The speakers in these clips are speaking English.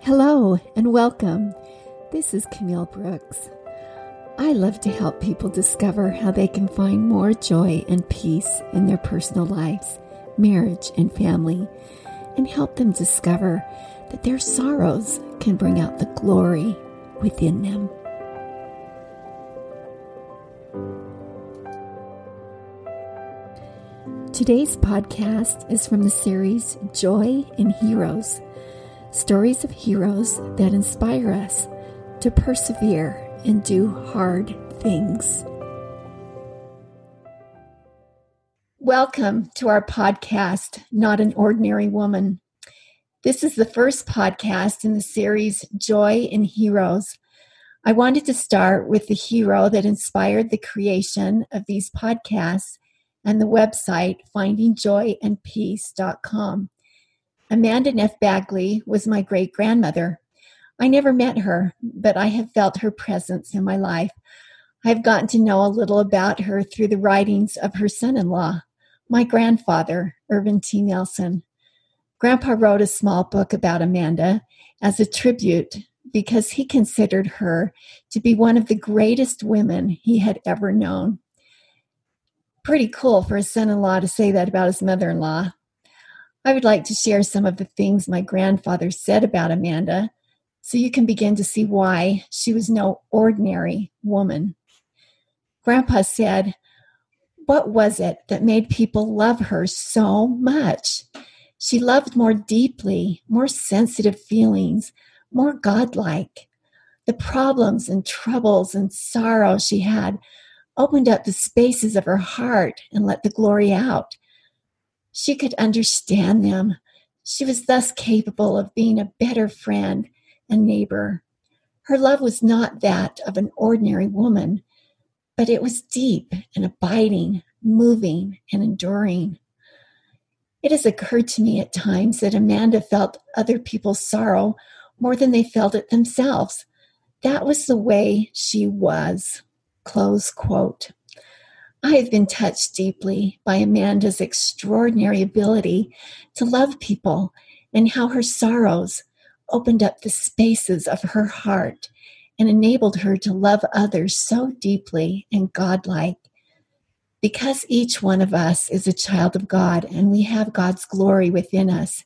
Hello and welcome. This is Camille Brooks. I love to help people discover how they can find more joy and peace in their personal lives, marriage, and family, and help them discover that their sorrows can bring out the glory within them. Today's podcast is from the series Joy in Heroes stories of heroes that inspire us to persevere and do hard things. Welcome to our podcast, Not an Ordinary Woman. This is the first podcast in the series Joy in Heroes. I wanted to start with the hero that inspired the creation of these podcasts and the website findingjoyandpeace.com. Amanda Neff Bagley was my great grandmother. I never met her, but I have felt her presence in my life. I've gotten to know a little about her through the writings of her son in law, my grandfather, Irvin T. Nelson. Grandpa wrote a small book about Amanda as a tribute because he considered her to be one of the greatest women he had ever known. Pretty cool for a son in law to say that about his mother in law. I would like to share some of the things my grandfather said about Amanda so you can begin to see why she was no ordinary woman. Grandpa said, What was it that made people love her so much? She loved more deeply, more sensitive feelings, more godlike. The problems and troubles and sorrow she had opened up the spaces of her heart and let the glory out. She could understand them. She was thus capable of being a better friend and neighbor. Her love was not that of an ordinary woman, but it was deep and abiding, moving and enduring. It has occurred to me at times that Amanda felt other people's sorrow more than they felt it themselves. That was the way she was. Close quote. I have been touched deeply by Amanda's extraordinary ability to love people and how her sorrows opened up the spaces of her heart and enabled her to love others so deeply and godlike. Because each one of us is a child of God and we have God's glory within us,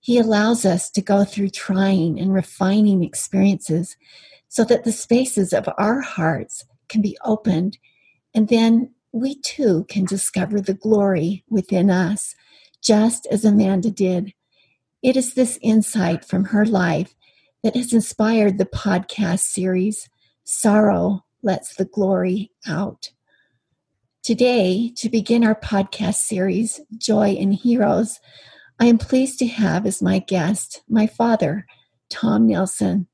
He allows us to go through trying and refining experiences so that the spaces of our hearts can be opened and then we too can discover the glory within us, just as Amanda did. It is this insight from her life that has inspired the podcast series, Sorrow Lets the Glory Out. Today, to begin our podcast series, Joy in Heroes, I am pleased to have as my guest my father, Tom Nelson.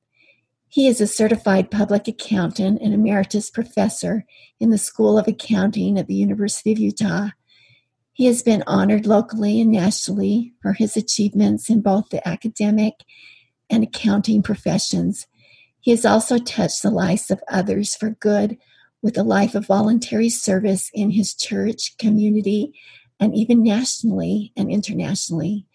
He is a certified public accountant and emeritus professor in the School of Accounting at the University of Utah. He has been honored locally and nationally for his achievements in both the academic and accounting professions. He has also touched the lives of others for good with a life of voluntary service in his church, community, and even nationally and internationally.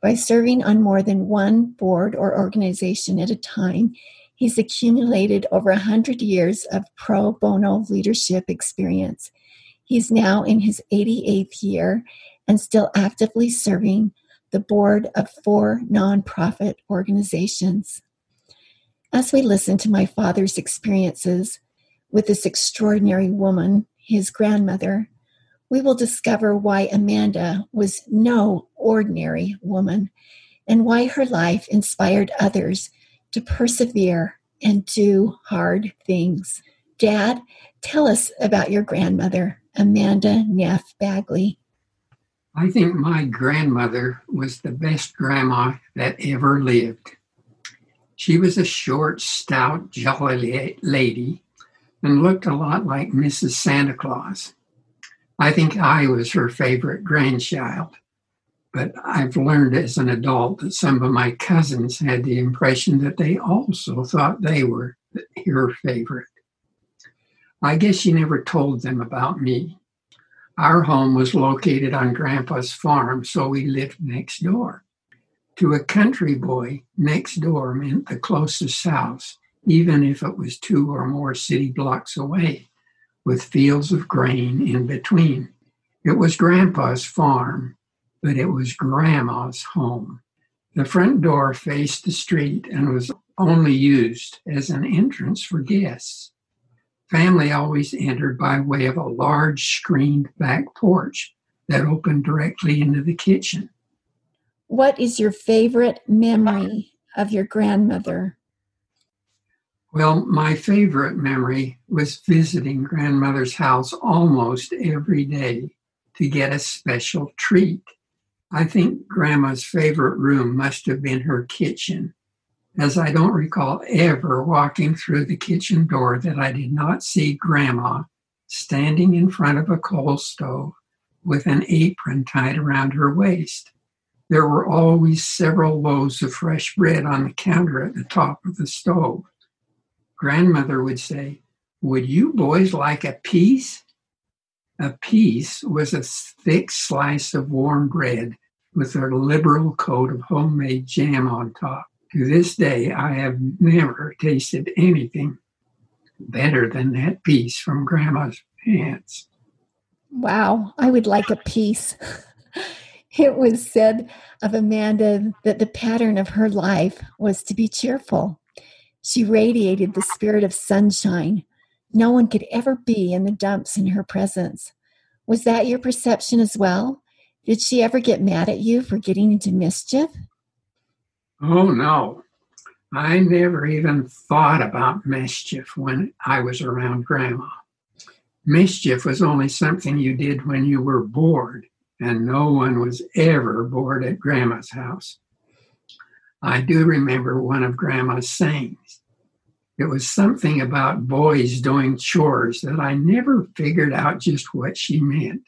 By serving on more than one board or organization at a time, He's accumulated over 100 years of pro bono leadership experience. He's now in his 88th year and still actively serving the board of four nonprofit organizations. As we listen to my father's experiences with this extraordinary woman, his grandmother, we will discover why Amanda was no ordinary woman and why her life inspired others to persevere and do hard things. Dad, tell us about your grandmother, Amanda Neff Bagley. I think my grandmother was the best grandma that ever lived. She was a short, stout, jolly lady and looked a lot like Mrs. Santa Claus. I think I was her favorite grandchild but I've learned as an adult that some of my cousins had the impression that they also thought they were your favorite. I guess she never told them about me. Our home was located on Grandpa's farm, so we lived next door. To a country boy, next door meant the closest house, even if it was two or more city blocks away, with fields of grain in between. It was Grandpa's farm, but it was Grandma's home. The front door faced the street and was only used as an entrance for guests. Family always entered by way of a large screened back porch that opened directly into the kitchen. What is your favorite memory of your grandmother? Well, my favorite memory was visiting grandmother's house almost every day to get a special treat. I think grandma's favorite room must have been her kitchen, as I don't recall ever walking through the kitchen door that I did not see grandma standing in front of a coal stove with an apron tied around her waist. There were always several loaves of fresh bread on the counter at the top of the stove. Grandmother would say, Would you boys like a piece? A piece was a thick slice of warm bread with a liberal coat of homemade jam on top. To this day, I have never tasted anything better than that piece from Grandma's hands. Wow, I would like a piece. it was said of Amanda that the pattern of her life was to be cheerful. She radiated the spirit of sunshine. No one could ever be in the dumps in her presence. Was that your perception as well? Did she ever get mad at you for getting into mischief? Oh, no. I never even thought about mischief when I was around Grandma. Mischief was only something you did when you were bored and no one was ever bored at Grandma's house. I do remember one of Grandma's sayings. It was something about boys doing chores that I never figured out just what she meant.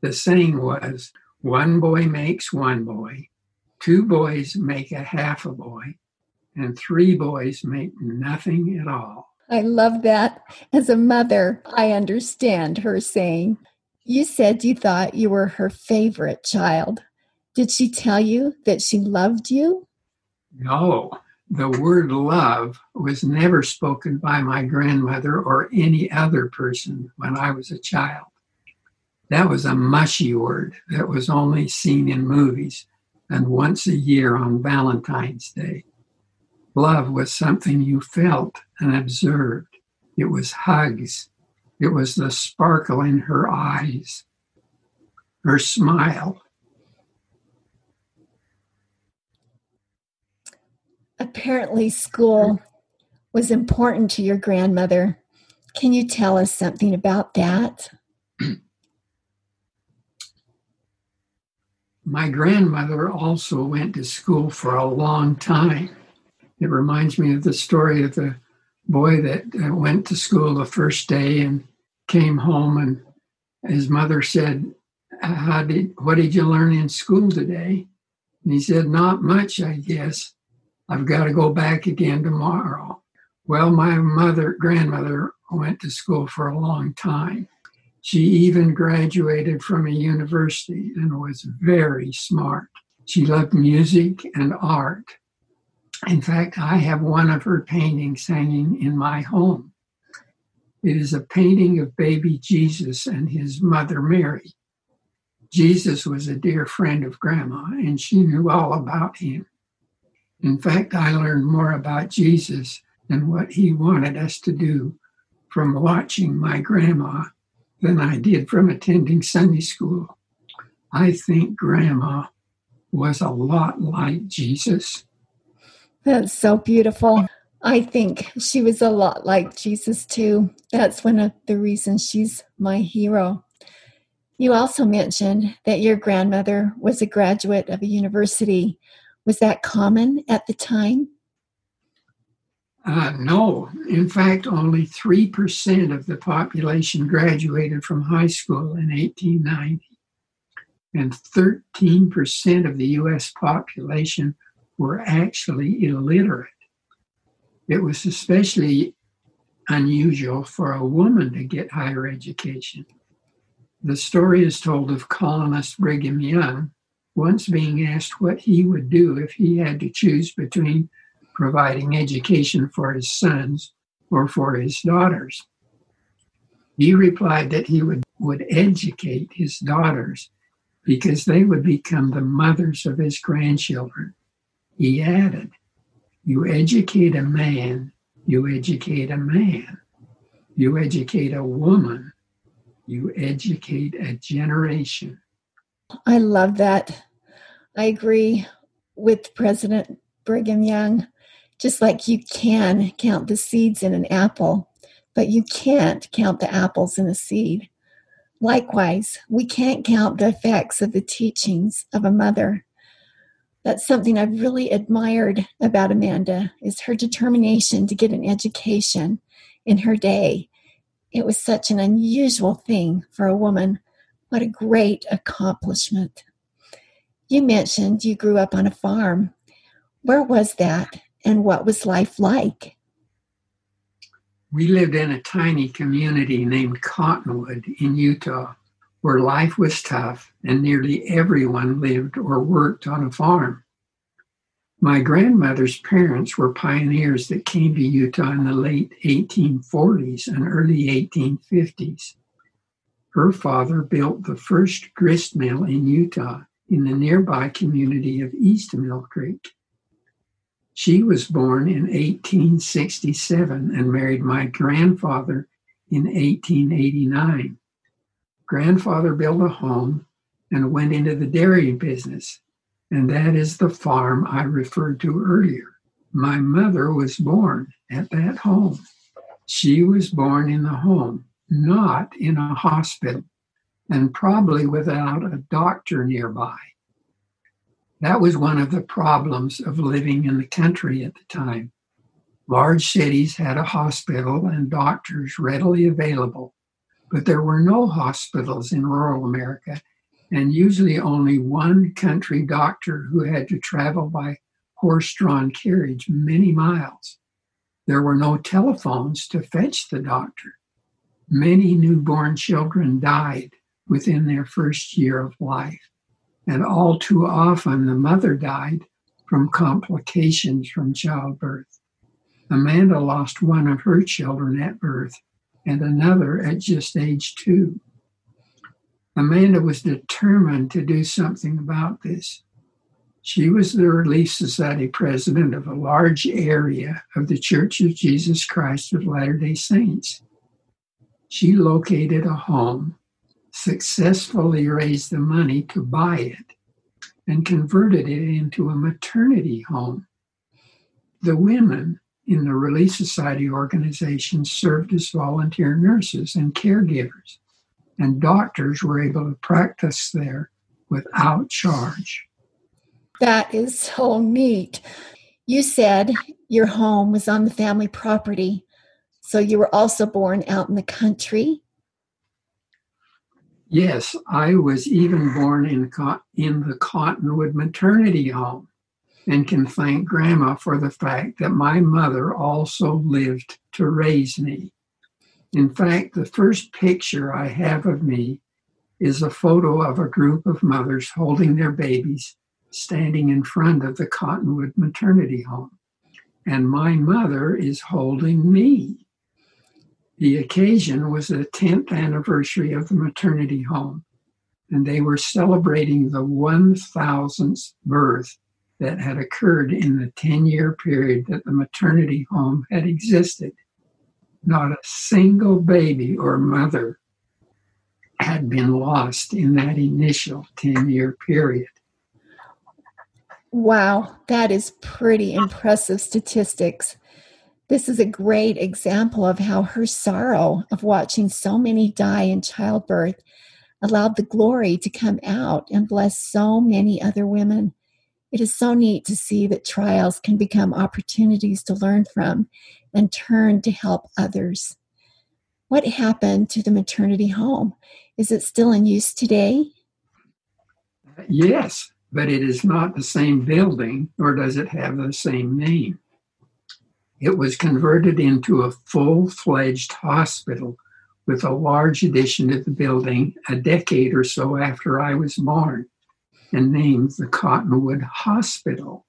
The saying was one boy makes one boy, two boys make a half a boy, and three boys make nothing at all. I love that. As a mother, I understand her saying, you said you thought you were her favorite child. Did she tell you that she loved you? No, the word love was never spoken by my grandmother or any other person when I was a child. That was a mushy word that was only seen in movies and once a year on Valentine's Day. Love was something you felt and observed. It was hugs, it was the sparkle in her eyes, her smile. Apparently, school was important to your grandmother. Can you tell us something about that? My grandmother also went to school for a long time. It reminds me of the story of the boy that uh, went to school the first day and came home and his mother said, How did what did you learn in school today? And he said, Not much, I guess. I've got to go back again tomorrow. Well, my mother, grandmother, went to school for a long time. She even graduated from a university and was very smart. She loved music and art. In fact, I have one of her paintings hanging in my home. It is a painting of baby Jesus and his mother Mary. Jesus was a dear friend of Grandma, and she knew all about him. In fact, I learned more about Jesus and what he wanted us to do from watching my grandma than I did from attending Sunday school. I think Grandma was a lot like Jesus. That's so beautiful. I think she was a lot like Jesus, too. That's one of the reasons she's my hero. You also mentioned that your grandmother was a graduate of a university. Was that common at the time? Uh, no. In fact, only 3% of the population graduated from high school in 1890, and 13% of the US population were actually illiterate. It was especially unusual for a woman to get higher education. The story is told of colonist Brigham Young, once being asked what he would do if he had to choose between providing education for his sons or for his daughters. He replied that he would, would educate his daughters because they would become the mothers of his grandchildren. He added, You educate a man, you educate a man. You educate a woman, you educate a generation. I love that. I agree with President Brigham Young. Just like you can count the seeds in an apple, but you can't count the apples in a seed. Likewise, we can't count the effects of the teachings of a mother. That's something I've really admired about Amanda is her determination to get an education in her day. It was such an unusual thing for a woman. What a great accomplishment. You mentioned you grew up on a farm. Where was that and what was life like? We lived in a tiny community named Cottonwood in Utah, where life was tough and nearly everyone lived or worked on a farm. My grandmother's parents were pioneers that came to Utah in the late 1840s and early 1850s. Her father built the first grist mill in Utah in the nearby community of East Millcreek. She was born in 1867 and married my grandfather in 1889. Grandfather built a home and went into the dairy business, and that is the farm I referred to earlier. My mother was born at that home. She was born in the home, not in a hospital, and probably without a doctor nearby. That was one of the problems of living in the country at the time. Large cities had a hospital and doctors readily available, but there were no hospitals in rural America, and usually only one country doctor who had to travel by horse drawn carriage many miles. There were no telephones to fetch the doctor. Many newborn children died within their first year of life. And all too often, the mother died from complications from childbirth. Amanda lost one of her children at birth and another at just age two. Amanda was determined to do something about this. She was the Relief Society president of a large area of the Church of Jesus Christ of Latter day Saints. She located a home successfully raised the money to buy it and converted it into a maternity home. The women in the Relief Society organization served as volunteer nurses and caregivers, and doctors were able to practice there without charge. That is so neat. You said your home was on the family property, so you were also born out in the country Yes, I was even born in, in the Cottonwood maternity home and can thank Grandma for the fact that my mother also lived to raise me. In fact, the first picture I have of me is a photo of a group of mothers holding their babies standing in front of the Cottonwood maternity home. And my mother is holding me. The occasion was the 10th anniversary of the maternity home, and they were celebrating the 1000th birth that had occurred in the 10 year period that the maternity home had existed. Not a single baby or mother had been lost in that initial 10 year period. Wow, that is pretty impressive statistics. This is a great example of how her sorrow of watching so many die in childbirth allowed the glory to come out and bless so many other women. It is so neat to see that trials can become opportunities to learn from and turn to help others. What happened to the maternity home? Is it still in use today? Yes, but it is not the same building, nor does it have the same name. It was converted into a full fledged hospital with a large addition to the building a decade or so after I was born. and named the Cottonwood Hospital.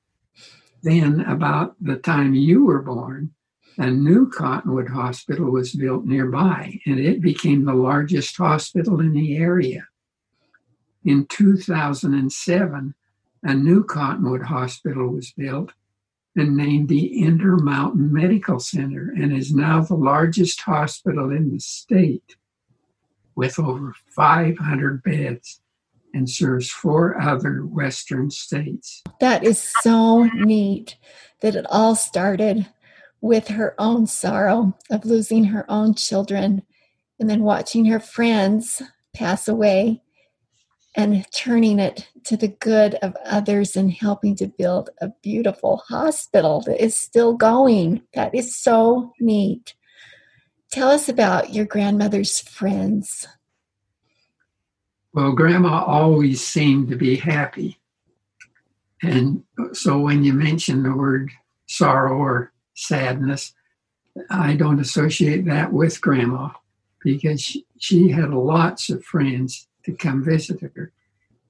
Then, about the time you were born, a new Cottonwood Hospital was built nearby, and it became the largest hospital in the area. In 2007, a new Cottonwood Hospital was built and named the Intermountain Medical Center and is now the largest hospital in the state with over 500 beds and serves four other Western states. That is so neat that it all started with her own sorrow of losing her own children and then watching her friends pass away and turning it to the good of others and helping to build a beautiful hospital that is still going. That is so neat. Tell us about your grandmother's friends. Well, Grandma always seemed to be happy. And so when you mention the word sorrow or sadness, I don't associate that with Grandma because she, she had lots of friends to come visit her.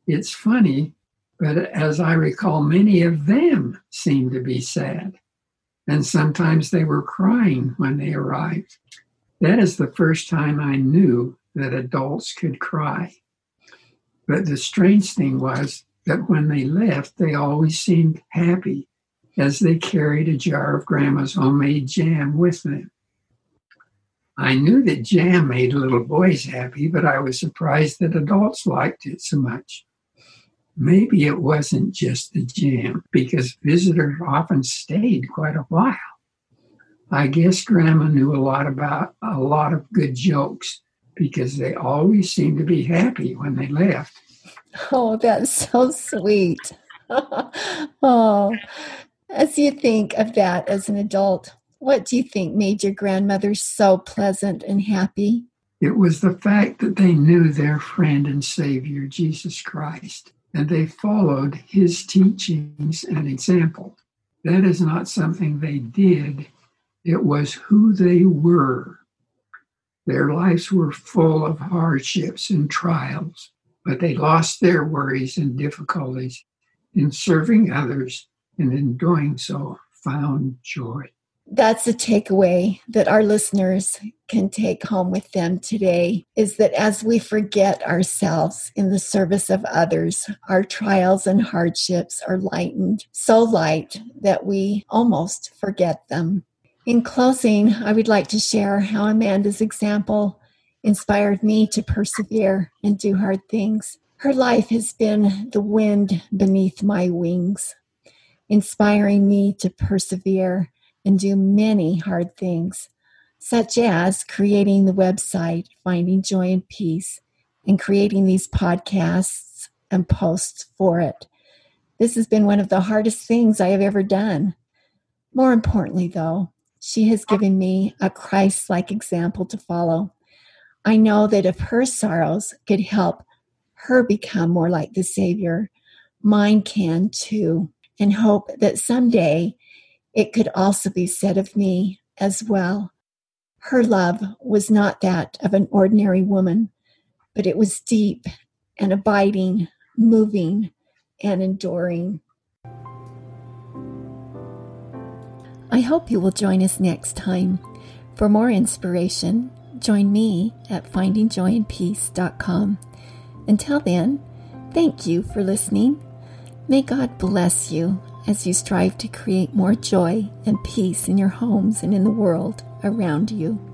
It's funny, but as I recall, many of them seemed to be sad. And sometimes they were crying when they arrived. That is the first time I knew that adults could cry. But the strange thing was that when they left, they always seemed happy as they carried a jar of Grandma's homemade jam with them. I knew that jam made little boys happy, but I was surprised that adults liked it so much. Maybe it wasn't just the jam, because visitors often stayed quite a while. I guess Grandma knew a lot about a lot of good jokes because they always seemed to be happy when they left. Oh, that's so sweet. oh, as you think of that as an adult, what do you think made your grandmother so pleasant and happy? It was the fact that they knew their friend and Savior, Jesus Christ, and they followed his teachings and example. That is not something they did, it was who they were. Their lives were full of hardships and trials, but they lost their worries and difficulties in serving others and in doing so found joy. That's a takeaway that our listeners can take home with them today is that as we forget ourselves in the service of others, our trials and hardships are lightened so light that we almost forget them. In closing, I would like to share how Amanda's example inspired me to persevere and do hard things. Her life has been the wind beneath my wings inspiring me to persevere and do many hard things, such as creating the website Finding Joy and Peace and creating these podcasts and posts for it. This has been one of the hardest things I have ever done. More importantly, though, she has given me a Christ like example to follow. I know that if her sorrows could help her become more like the Savior, mine can too and hope that someday it could also be said of me as well. Her love was not that of an ordinary woman, but it was deep and abiding, moving and enduring. I hope you will join us next time. For more inspiration, join me at findingjoyandpeace.com. Until then, thank you for listening May God bless you as you strive to create more joy and peace in your homes and in the world around you.